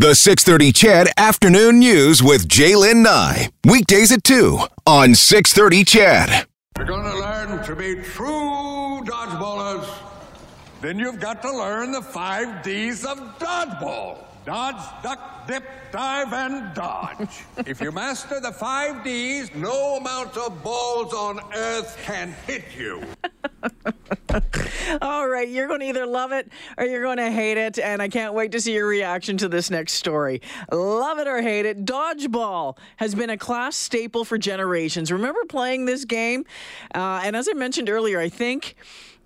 The 630 CHED Afternoon News with Jaylen Nye. Weekdays at 2 on 630 CHED. You're going to learn to be true dodgeballers. Then you've got to learn the five D's of dodgeball. Dodge, duck, dip, dive, and dodge. if you master the five D's, no amount of balls on earth can hit you. All right, you're going to either love it or you're going to hate it, and I can't wait to see your reaction to this next story. Love it or hate it, dodgeball has been a class staple for generations. Remember playing this game? Uh, and as I mentioned earlier, I think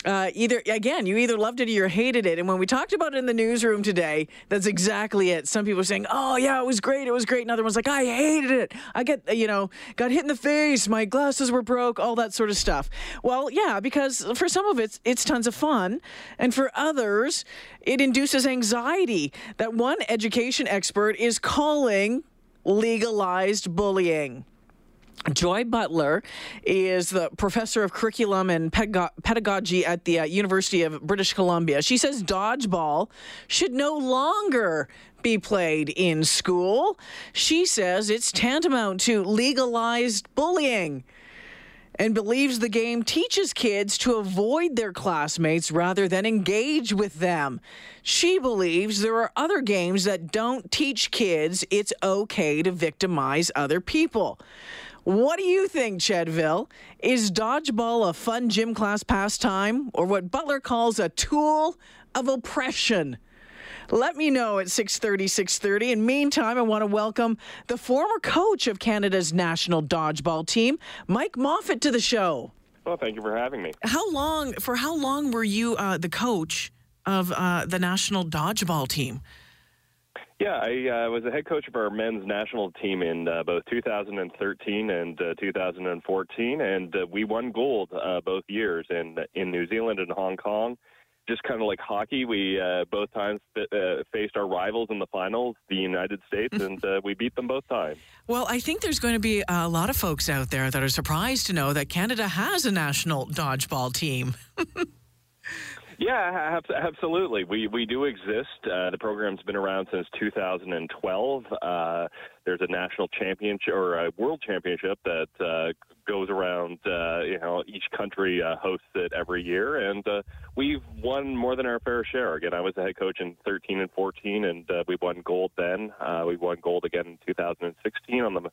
uh, either again, you either loved it or you hated it. And when we talked about it in the newsroom today, that's exactly it. Some people are saying, "Oh yeah, it was great, it was great," and other ones like, "I hated it. I get you know got hit in the face, my glasses were broke, all that sort of stuff." Well, yeah, because for some of it, it's tons of fun, and for others, it induces anxiety. That one education expert is calling legalized bullying. Joy Butler is the professor of curriculum and pedagogy at the uh, University of British Columbia. She says dodgeball should no longer be played in school. She says it's tantamount to legalized bullying and believes the game teaches kids to avoid their classmates rather than engage with them. She believes there are other games that don't teach kids it's okay to victimize other people. What do you think, Chedville? Is dodgeball a fun gym class pastime or what Butler calls a tool of oppression? Let me know at 6:30 6:30. In meantime, I want to welcome the former coach of Canada's national dodgeball team, Mike Moffatt to the show. Well, thank you for having me. How long for how long were you uh, the coach of uh, the national dodgeball team? Yeah, I uh, was the head coach of our men's national team in uh, both 2013 and uh, 2014, and uh, we won gold uh, both years in in New Zealand and Hong Kong. Just kind of like hockey, we uh, both times faced our rivals in the finals, the United States, and we beat them both times. Well, I think there's going to be a lot of folks out there that are surprised to know that Canada has a national dodgeball team. Yeah, absolutely. We we do exist. Uh, the program's been around since 2012. Uh, there's a national championship or a world championship that uh, goes around. Uh, you know, each country uh, hosts it every year, and uh, we've won more than our fair share. Again, I was the head coach in 13 and 14, and we won gold then. we won gold again in 2016 on the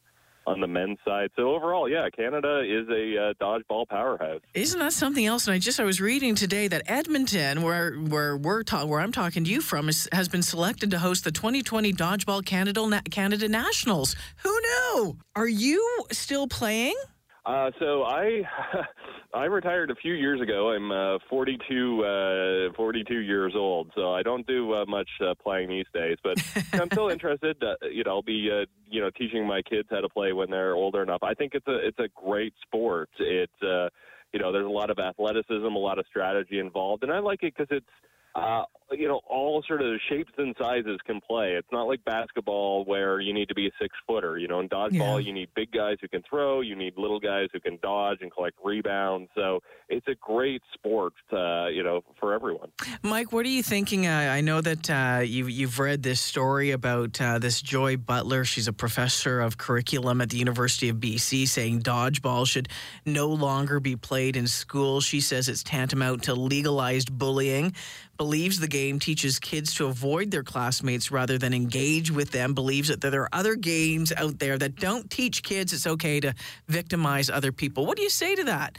on the men's side. So overall, yeah, Canada is a uh, dodgeball powerhouse. Isn't that something else? And I just I was reading today that Edmonton, where where we're ta- where I'm talking to you from, is, has been selected to host the 2020 Dodgeball Canada Na- Canada Nationals. Who knew? Are you still playing? Uh, so I I retired a few years ago. I'm uh, 42 uh, 42 years old, so I don't do uh, much uh, playing these days. But I'm still interested. Uh, you know, I'll be uh, you know teaching my kids how to play when they're older enough. I think it's a it's a great sport. It's uh, you know there's a lot of athleticism, a lot of strategy involved, and I like it because it's uh, you know, all sort of shapes and sizes can play. It's not like basketball where you need to be a six footer. You know, in dodgeball, yeah. you need big guys who can throw, you need little guys who can dodge and collect rebounds. So it's a great sport, uh, you know, for everyone. Mike, what are you thinking? Uh, I know that uh, you've, you've read this story about uh, this Joy Butler. She's a professor of curriculum at the University of BC saying dodgeball should no longer be played in school. She says it's tantamount to legalized bullying believes the game teaches kids to avoid their classmates rather than engage with them, believes that there are other games out there that don't teach kids it's okay to victimize other people. What do you say to that?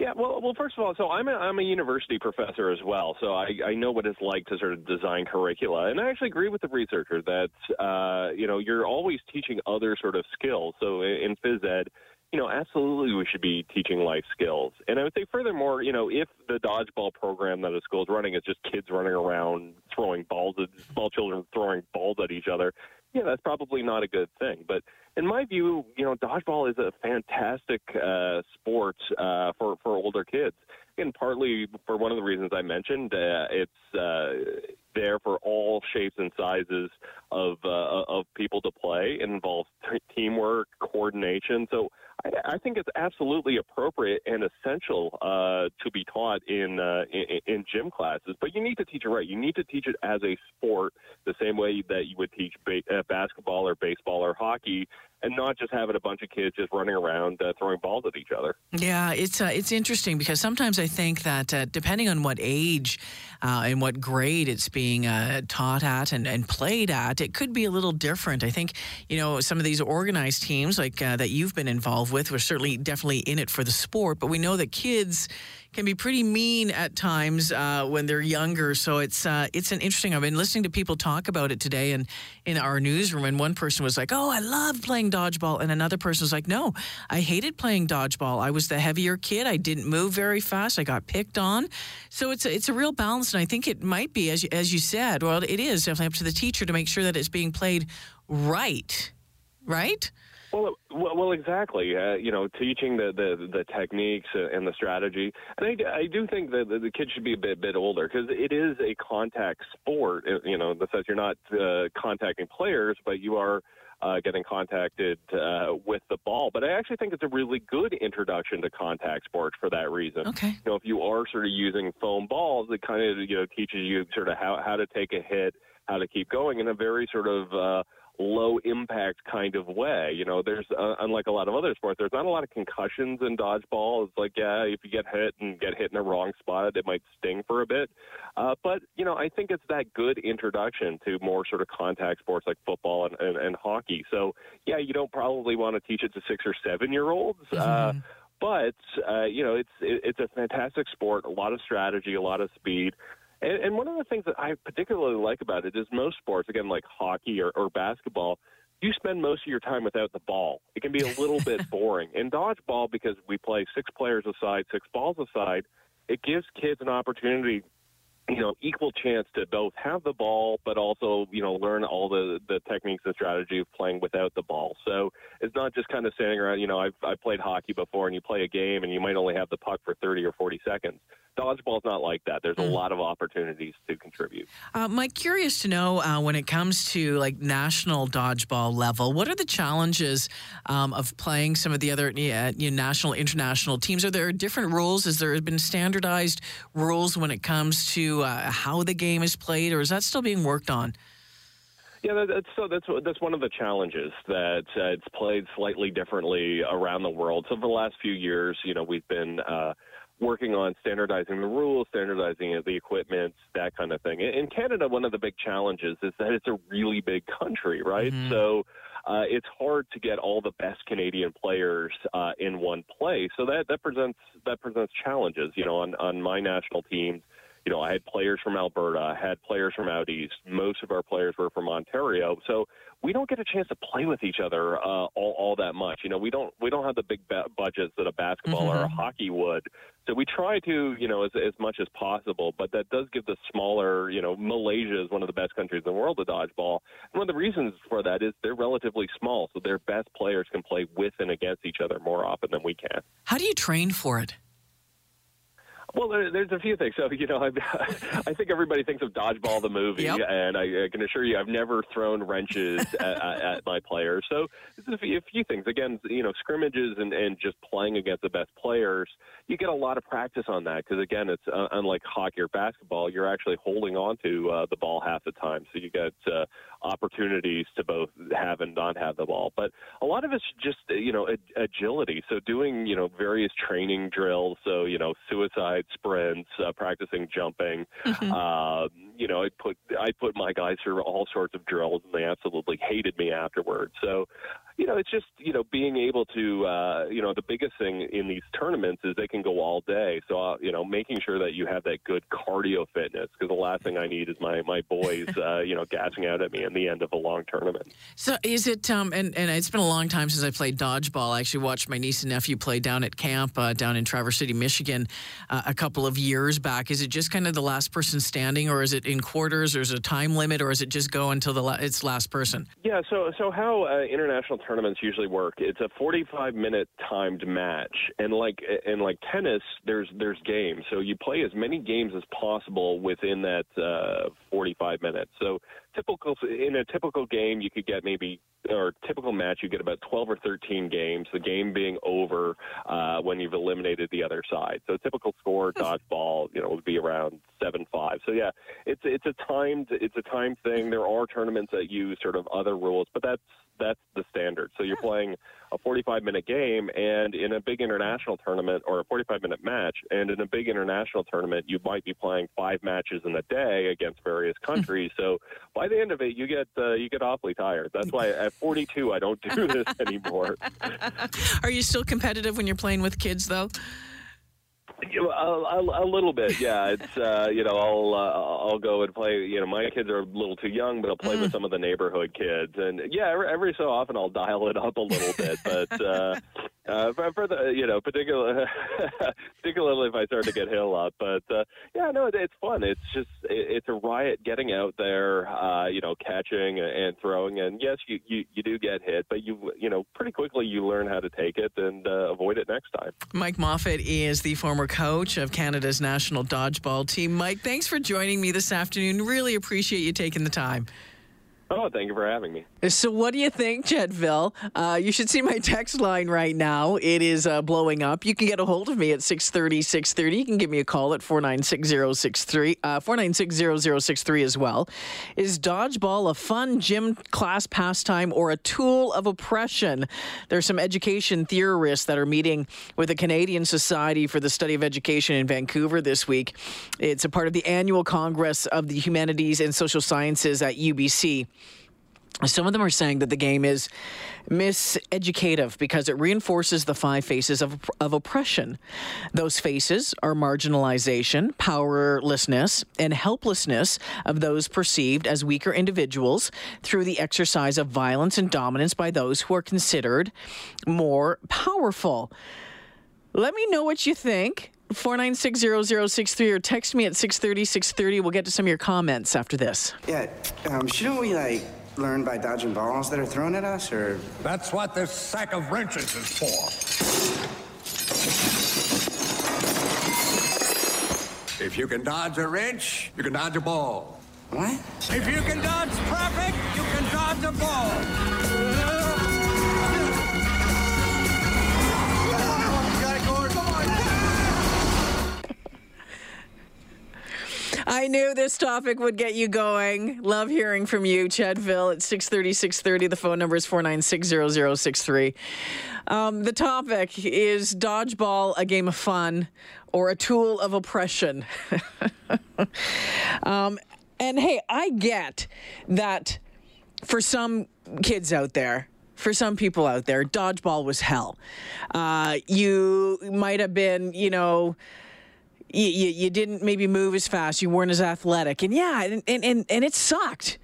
Yeah, well, well, first of all, so I'm a, I'm a university professor as well, so I, I know what it's like to sort of design curricula, and I actually agree with the researcher that uh, you know you're always teaching other sort of skills. So in phys ed, you know, absolutely we should be teaching life skills. And I would say, furthermore, you know, if the dodgeball program that a school is running is just kids running around throwing balls at small children throwing balls at each other, yeah, that's probably not a good thing. But in my view, you know, dodgeball is a fantastic uh, sport uh, for for older kids. And partly for one of the reasons I mentioned, uh, it's uh, there for all shapes and sizes of uh, of people to play. It involves t- teamwork, coordination. So I, I think it's absolutely appropriate and essential uh, to be taught in, uh, in in gym classes. But you need to teach it right. You need to teach it as a sport, the same way that you would teach ba- uh, basketball or baseball or hockey and not just having a bunch of kids just running around uh, throwing balls at each other. Yeah, it's uh, it's interesting because sometimes I think that uh, depending on what age uh, and what grade it's being uh, taught at and, and played at, it could be a little different. I think you know some of these organized teams like uh, that you've been involved with were certainly definitely in it for the sport, but we know that kids can be pretty mean at times uh, when they're younger. So it's uh, it's an interesting. I've been listening to people talk about it today, and in our newsroom, and one person was like, "Oh, I love playing dodgeball," and another person was like, "No, I hated playing dodgeball. I was the heavier kid. I didn't move very fast. I got picked on." So it's a, it's a real balance, and I think it might be as you, as you said. Well, it is definitely up to the teacher to make sure that it's being played right, right. Well, well, well exactly. Uh, you know, teaching the, the the techniques and the strategy, and I, I do think that the kids should be a bit bit older because it is a contact sport. Uh, you know, in the sense you're not uh, contacting players, but you are uh, getting contacted uh, with the ball. But I actually think it's a really good introduction to contact sports for that reason. Okay. You know, if you are sort of using foam balls, it kind of you know teaches you sort of how how to take a hit, how to keep going in a very sort of uh, low impact kind of way. You know, there's uh, unlike a lot of other sports, there's not a lot of concussions in dodgeball. It's like, yeah, if you get hit and get hit in the wrong spot, it might sting for a bit. Uh, but you know, I think it's that good introduction to more sort of contact sports like football and, and, and hockey. So yeah, you don't probably want to teach it to six or seven year olds. Uh, mm-hmm. Uh, but uh, you know, it's it, it's a fantastic sport. A lot of strategy, a lot of speed. And, and one of the things that I particularly like about it is most sports, again, like hockey or, or basketball, you spend most of your time without the ball. It can be a little bit boring. In dodgeball, because we play six players aside, six balls aside, it gives kids an opportunity you know, equal chance to both have the ball, but also, you know, learn all the, the techniques and strategy of playing without the ball. So it's not just kind of standing around, you know, I've, I've played hockey before and you play a game and you might only have the puck for 30 or 40 seconds. Dodgeball's not like that. There's a mm. lot of opportunities to contribute. Uh, Mike, curious to know uh, when it comes to like national dodgeball level, what are the challenges um, of playing some of the other yeah, you know, national, international teams? Are there different rules? Has there been standardized rules when it comes to uh, how the game is played, or is that still being worked on? Yeah, that's so that's that's one of the challenges that uh, it's played slightly differently around the world. So for the last few years, you know, we've been uh, working on standardizing the rules, standardizing the equipment, that kind of thing. In Canada, one of the big challenges is that it's a really big country, right? Mm-hmm. So uh, it's hard to get all the best Canadian players uh, in one place. So that that presents that presents challenges. You know, on on my national teams, you know, I had players from Alberta, I had players from out east. Most of our players were from Ontario. So we don't get a chance to play with each other uh, all, all that much. You know, we don't we don't have the big ba- budgets that a basketball mm-hmm. or a mm-hmm. hockey would. So we try to, you know, as, as much as possible. But that does give the smaller, you know, Malaysia is one of the best countries in the world to dodgeball. And one of the reasons for that is they're relatively small, so their best players can play with and against each other more often than we can. How do you train for it? Well, there, there's a few things. So, you know, I, I think everybody thinks of Dodgeball, the movie, yep. and I, I, can assure you I've never thrown wrenches at, at, my players. So, there's a few, a few, things. Again, you know, scrimmages and, and just playing against the best players, you get a lot of practice on that because, again, it's uh, unlike hockey or basketball, you're actually holding on to uh, the ball half the time. So, you get uh, opportunities to both have and not have the ball. But a lot of it's just, you know, agility. So, doing, you know, various training drills. So, you know, suicide sprints, uh, practicing jumping. Mm-hmm. Uh, you know, I put I put my guys through all sorts of drills, and they absolutely hated me afterwards. So, you know, it's just you know being able to uh, you know the biggest thing in these tournaments is they can go all day. So uh, you know, making sure that you have that good cardio fitness because the last thing I need is my my boys uh, you know gassing out at me in the end of a long tournament. So is it um and and it's been a long time since I played dodgeball. I actually watched my niece and nephew play down at camp uh, down in Traverse City, Michigan, uh, a couple of years back. Is it just kind of the last person standing, or is it in quarters, or is it a time limit, or is it just go until the la- it's last person? Yeah. So so how uh, international tournaments usually work. It's a 45 minute timed match, and like and like tennis, there's there's games. So you play as many games as possible within that uh, 45 minutes. So typical in a typical game, you could get maybe or typical match, you get about 12 or 13 games. The game being over uh, when you've eliminated the other side. So a typical score dodgeball, you know, would be around seven five. So yeah, it's it's a timed it's a time thing. There are tournaments that use sort of other rules, but that's that's the standard. So you're playing a 45 minute game, and in a big international tournament or a 45 minute match, and in a big international tournament, you might be playing five matches in a day against various countries. so by the end of it, you get uh, you get awfully tired. That's why at 42, I don't do this anymore. Are you still competitive when you're playing with kids, though? A, a, a, little bit, yeah. It's uh, you know, I'll uh, I'll go and play. You know, my kids are a little too young, but I'll play mm. with some of the neighborhood kids, and yeah, every, every so often I'll dial it up a little bit. But uh, uh, for, for the you know, particularly particularly if I start to get hill up. But uh, yeah, no, it, it's fun. It's just it, it's a riot getting out there, uh, you know, catching and throwing. And yes, you, you you do get hit, but you you know, pretty quickly you learn how to take it and uh, avoid it next time. Mike Moffatt is the former coach of Canada's national dodgeball team. Mike, thanks for joining me this afternoon. Really appreciate you taking the time. Oh, thank you for having me. So, what do you think, Chedville? Uh, you should see my text line right now. It is uh, blowing up. You can get a hold of me at 630 630. You can give me a call at 496 uh, 496 as well. Is dodgeball a fun gym class pastime or a tool of oppression? There's some education theorists that are meeting with the Canadian Society for the Study of Education in Vancouver this week. It's a part of the annual Congress of the Humanities and Social Sciences at UBC. Some of them are saying that the game is miseducative because it reinforces the five faces of, of oppression. Those faces are marginalization, powerlessness, and helplessness of those perceived as weaker individuals through the exercise of violence and dominance by those who are considered more powerful. Let me know what you think. 4960063 or text me at 630 630. We'll get to some of your comments after this. Yeah, um, shouldn't we like learn by dodging balls that are thrown at us, or? That's what this sack of wrenches is for. If you can dodge a wrench, you can dodge a ball. What? If you can dodge traffic, you can dodge a ball. I knew this topic would get you going. Love hearing from you, Chedville at 630, 630. The phone number is 496 um, the topic is dodgeball a game of fun or a tool of oppression? um, and hey, I get that for some kids out there, for some people out there, dodgeball was hell. Uh, you might have been, you know, you, you, you, didn't maybe move as fast, you weren't as athletic, and yeah, and and and, and it sucked.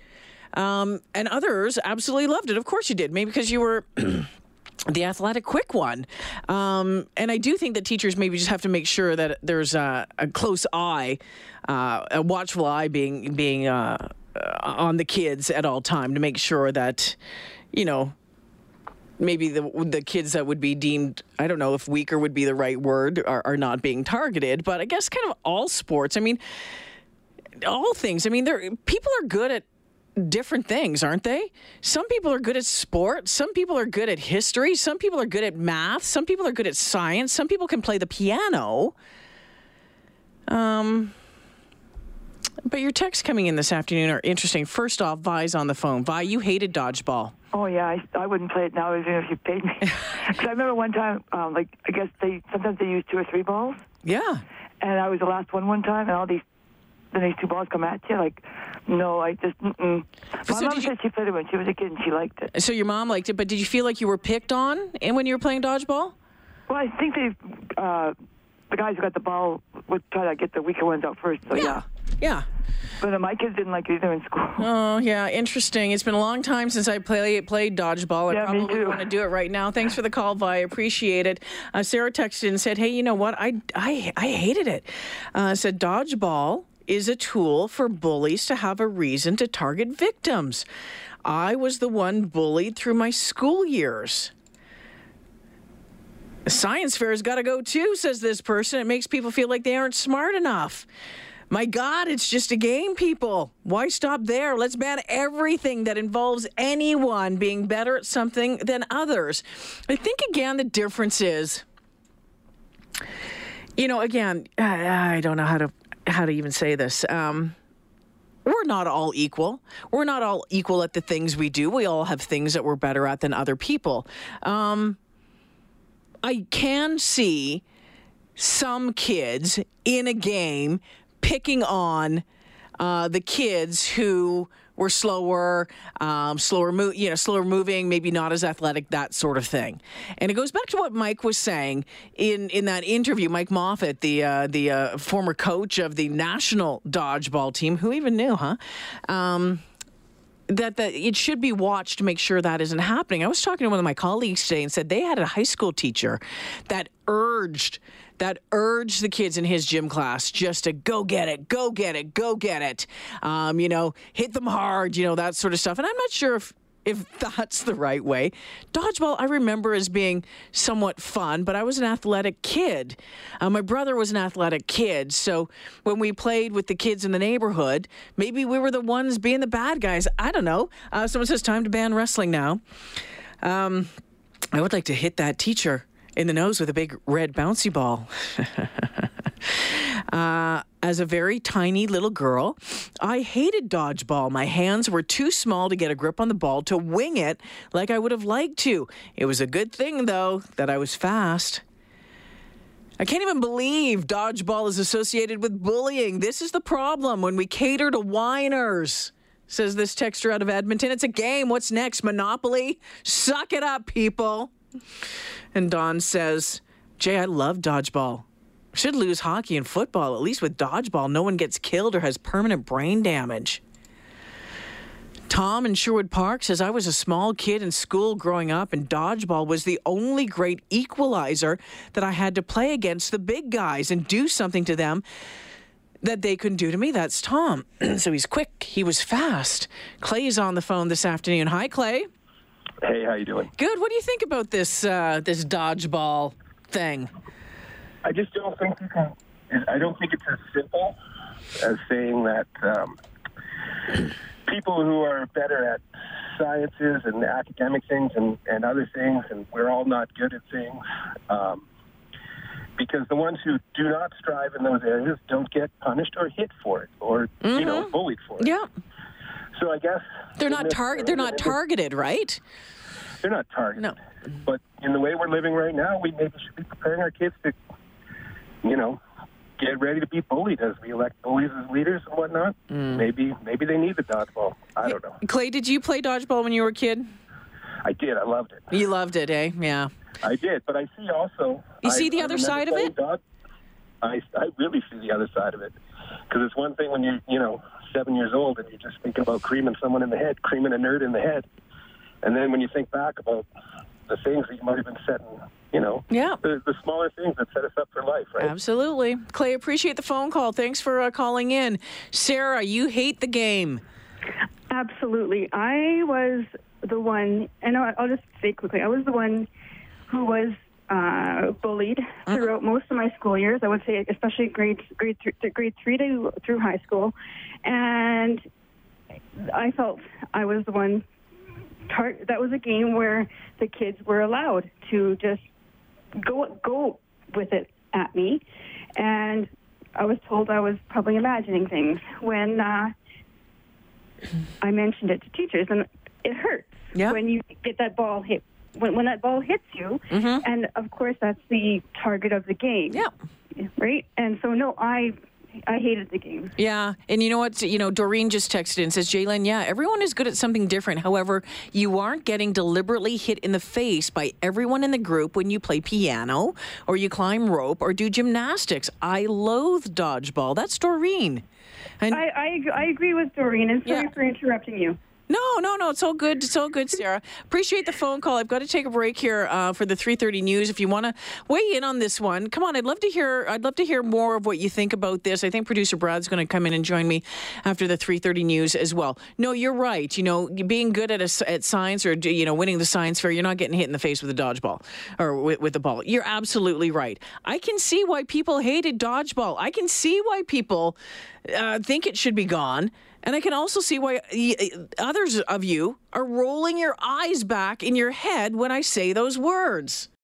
Um, and others absolutely loved it. Of course, you did. Maybe because you were. the athletic quick one. Um, and I do think that teachers maybe just have to make sure that there's a, a close eye, uh, a watchful eye being being uh, on the kids at all time to make sure that, you know, maybe the the kids that would be deemed I don't know if weaker would be the right word are, are not being targeted, but I guess kind of all sports. I mean, all things. I mean, there people are good at different things, aren't they? Some people are good at sport, some people are good at history, some people are good at math, some people are good at science, some people can play the piano. Um but your texts coming in this afternoon are interesting. First off, Vi's on the phone. Vi, you hated dodgeball. Oh yeah, I, I wouldn't play it now even if you paid me. Because I remember one time, um, like I guess they sometimes they use two or three balls. Yeah. And I was the last one one time, and all these then these two balls come at you. Like, no, I just. Mm-mm. My so mom said you, she played it when she was a kid and she liked it. So your mom liked it, but did you feel like you were picked on and when you were playing dodgeball? Well, I think they, uh, the guys who got the ball would try to get the weaker ones out first. So yeah. yeah. Yeah. But uh, my kids didn't like it either in school. Oh yeah, interesting. It's been a long time since I play, played dodgeball. I yeah, probably want to do it right now. Thanks for the call, Vi. Appreciate it. Uh, Sarah texted and said, "Hey, you know what? I I I hated it." Uh, said dodgeball is a tool for bullies to have a reason to target victims. I was the one bullied through my school years. Science fair's got to go too, says this person. It makes people feel like they aren't smart enough. My God, it's just a game, people. Why stop there? Let's ban everything that involves anyone being better at something than others. I think, again, the difference is, you know, again, I I don't know how to how to even say this. Um, we're not all equal. We're not all equal at the things we do. We all have things that we're better at than other people. Um, I can see some kids in a game picking on uh, the kids who were slower, um, slower, mo- you know, slower moving, maybe not as athletic, that sort of thing. And it goes back to what Mike was saying in in that interview. Mike Moffatt, the uh, the uh, former coach of the national dodgeball team, who even knew, huh? Um, that that it should be watched to make sure that isn't happening. I was talking to one of my colleagues today and said they had a high school teacher that urged that urged the kids in his gym class just to go get it, go get it, go get it. Um, you know, hit them hard, you know, that sort of stuff. And I'm not sure if if that's the right way. Dodgeball, I remember as being somewhat fun, but I was an athletic kid. Uh, my brother was an athletic kid. So when we played with the kids in the neighborhood, maybe we were the ones being the bad guys. I don't know. Uh, someone says, time to ban wrestling now. Um, I would like to hit that teacher in the nose with a big red bouncy ball. Uh, as a very tiny little girl, I hated dodgeball. My hands were too small to get a grip on the ball to wing it like I would have liked to. It was a good thing, though, that I was fast. I can't even believe dodgeball is associated with bullying. This is the problem when we cater to whiners. Says this texter out of Edmonton. It's a game. What's next? Monopoly? Suck it up, people. And Don says, Jay, I love dodgeball. Should lose hockey and football. At least with dodgeball, no one gets killed or has permanent brain damage. Tom in Sherwood Park says, I was a small kid in school growing up, and dodgeball was the only great equalizer that I had to play against the big guys and do something to them that they couldn't do to me. That's Tom. so he's quick, he was fast. Clay's on the phone this afternoon. Hi, Clay. Hey, how you doing? Good. What do you think about this uh, this dodgeball thing? I just don't think you can. I don't think it's as simple as saying that um, people who are better at sciences and academic things and, and other things, and we're all not good at things. Um, because the ones who do not strive in those areas don't get punished or hit for it, or you know, bullied for it. Yeah. So I guess They're not this- tar- they're not targeted, right? They're not targeted. No. But in the way we're living right now, we maybe should be preparing our kids to, you know, get ready to be bullied as we elect bullies as leaders and whatnot. Mm. Maybe maybe they need the dodgeball. I don't know. Clay, did you play dodgeball when you were a kid? I did. I loved it. You loved it, eh? Yeah. I did. But I see also. You I- see the I other side of it? I I really see the other side of it because it's one thing when you're you know seven years old and you're just thinking about creaming someone in the head, creaming a nerd in the head, and then when you think back about the things that you might have been setting, you know, Yeah. the, the smaller things that set us up for life, right? Absolutely. Clay, appreciate the phone call. Thanks for uh, calling in. Sarah, you hate the game. Absolutely. I was the one, and I'll I'll just say quickly, I was the one who was uh, bullied throughout most of my school years. I would say, especially grade grade three, to grade three to through high school, and I felt I was the one. Tar- that was a game where the kids were allowed to just go go with it at me, and I was told I was probably imagining things when. Uh, I mentioned it to teachers, and it hurts Yeah. when you get that ball hit. When, when that ball hits you, and of course that's the target of the game. Mm-hmm. Yeah. Right. And so no, I I hated the game. Yeah, and you know what? You know, Doreen just texted and says, Jalen, yeah, everyone is good at something different. However, you aren't getting deliberately hit in the face by everyone in the group when you play piano or you climb rope or do gymnastics. I loathe dodgeball. That's Doreen. And I I, I agree with Doreen, and sorry Yeah. for interrupting you. No, no, no. It's all good. It's all good, Sarah. Appreciate the phone call. I've got to take a break here uh, for the 3:30 news. If you want to weigh in on this one, come on. I'd love to hear. I'd love to hear more of what you think about this. I think producer Brad's going to come in and join me after the 3:30 news as well. No, you're right. You know, being good at a, at science or you know winning the science fair, you're not getting hit in the face with a dodgeball or with, with the ball. You're absolutely right. I can see why people hated dodgeball. I can see why people uh, think it should be gone. And I can also see why others of you are rolling your eyes back in your head when I say those words.